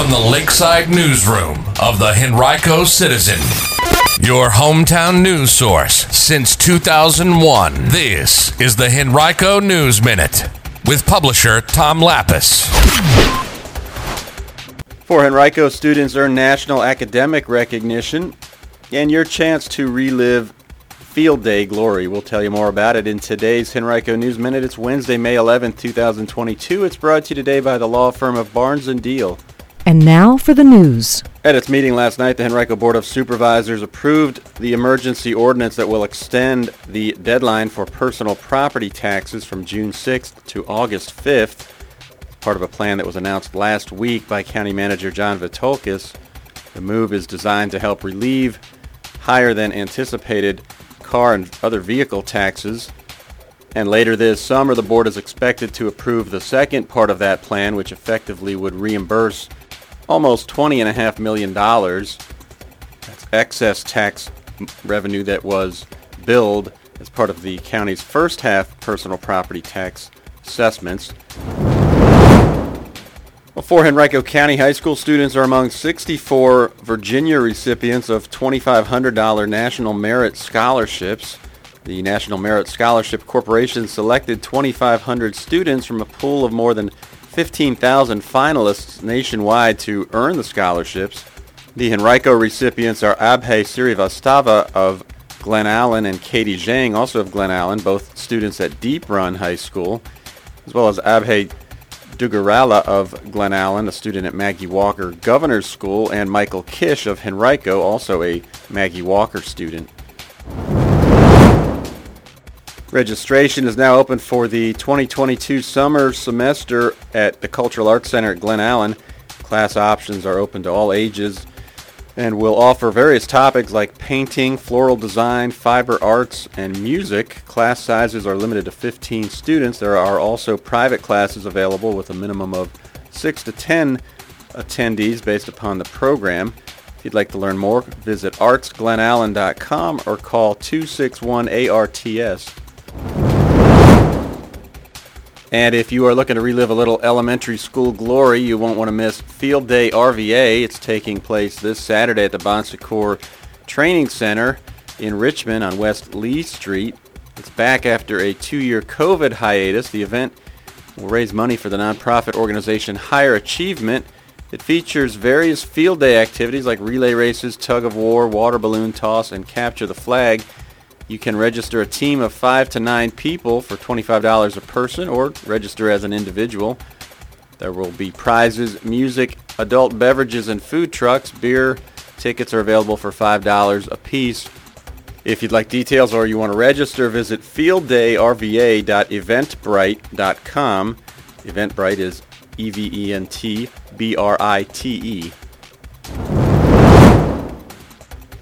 from the Lakeside Newsroom of the Henrico Citizen, your hometown news source since 2001. This is the Henrico News Minute with publisher Tom Lappas. Four Henrico students earn national academic recognition and your chance to relive Field Day glory. We'll tell you more about it in today's Henrico News Minute. It's Wednesday, May 11th, 2022. It's brought to you today by the law firm of Barnes & Diehl. And now for the news. At its meeting last night, the Henrico Board of Supervisors approved the emergency ordinance that will extend the deadline for personal property taxes from June 6th to August 5th part of a plan that was announced last week by County Manager John Vithoulkas. The move is designed to help relieve higher than anticipated car and other vehicle taxes. And later this summer, the board is expected to approve the second part of that plan, which effectively would reimburse almost $20.5 million. That's excess tax revenue that was billed as part of the county's first half personal property tax assessments. Well, four Henrico County High School students are among 64 Virginia recipients of $2,500 National Merit Scholarships. The National Merit Scholarship Corporation selected 2,500 students from a pool of more than 15,000 finalists nationwide to earn the scholarships. The Henrico recipients are Abhay Srivastava of Glen Allen and Katie Zhang, also of Glen Allen, both students at Deep Run High School, as well as Abhay Dugarala of Glen Allen, a student at Maggie Walker Governor's School, and Michael Kish of Henrico, also a Maggie Walker student. Registration is now open for the 2022 summer semester at the Cultural Arts Center at Glen Allen. Class options are open to all ages and will offer various topics like painting, floral design, fiber arts, and music. Class sizes are limited to 15 students. There are also private classes available with a minimum of 6 to 10 attendees based upon the program. If you'd like to learn more, visit artsglenallen.com or call 261-ARTS. And if you are looking to relive a little elementary school glory, you won't want to miss Field Day RVA. It's taking place this Saturday at the Bon Secours Training Center in Richmond on West Lee Street. It's back after a two-year COVID hiatus. The event will raise money for the nonprofit organization Higher Achievement. It features various field day activities like relay races, tug of war, water balloon toss, and capture the flag. You can register a team of five to nine people for $25 a person or register as an individual. There will be prizes, music, adult beverages, and food trucks. Beer tickets are available for $5 a piece. If you'd like details or you want to register, visit fielddayrva.eventbrite.com. Eventbrite is E-V-E-N-T-B-R-I-T-E.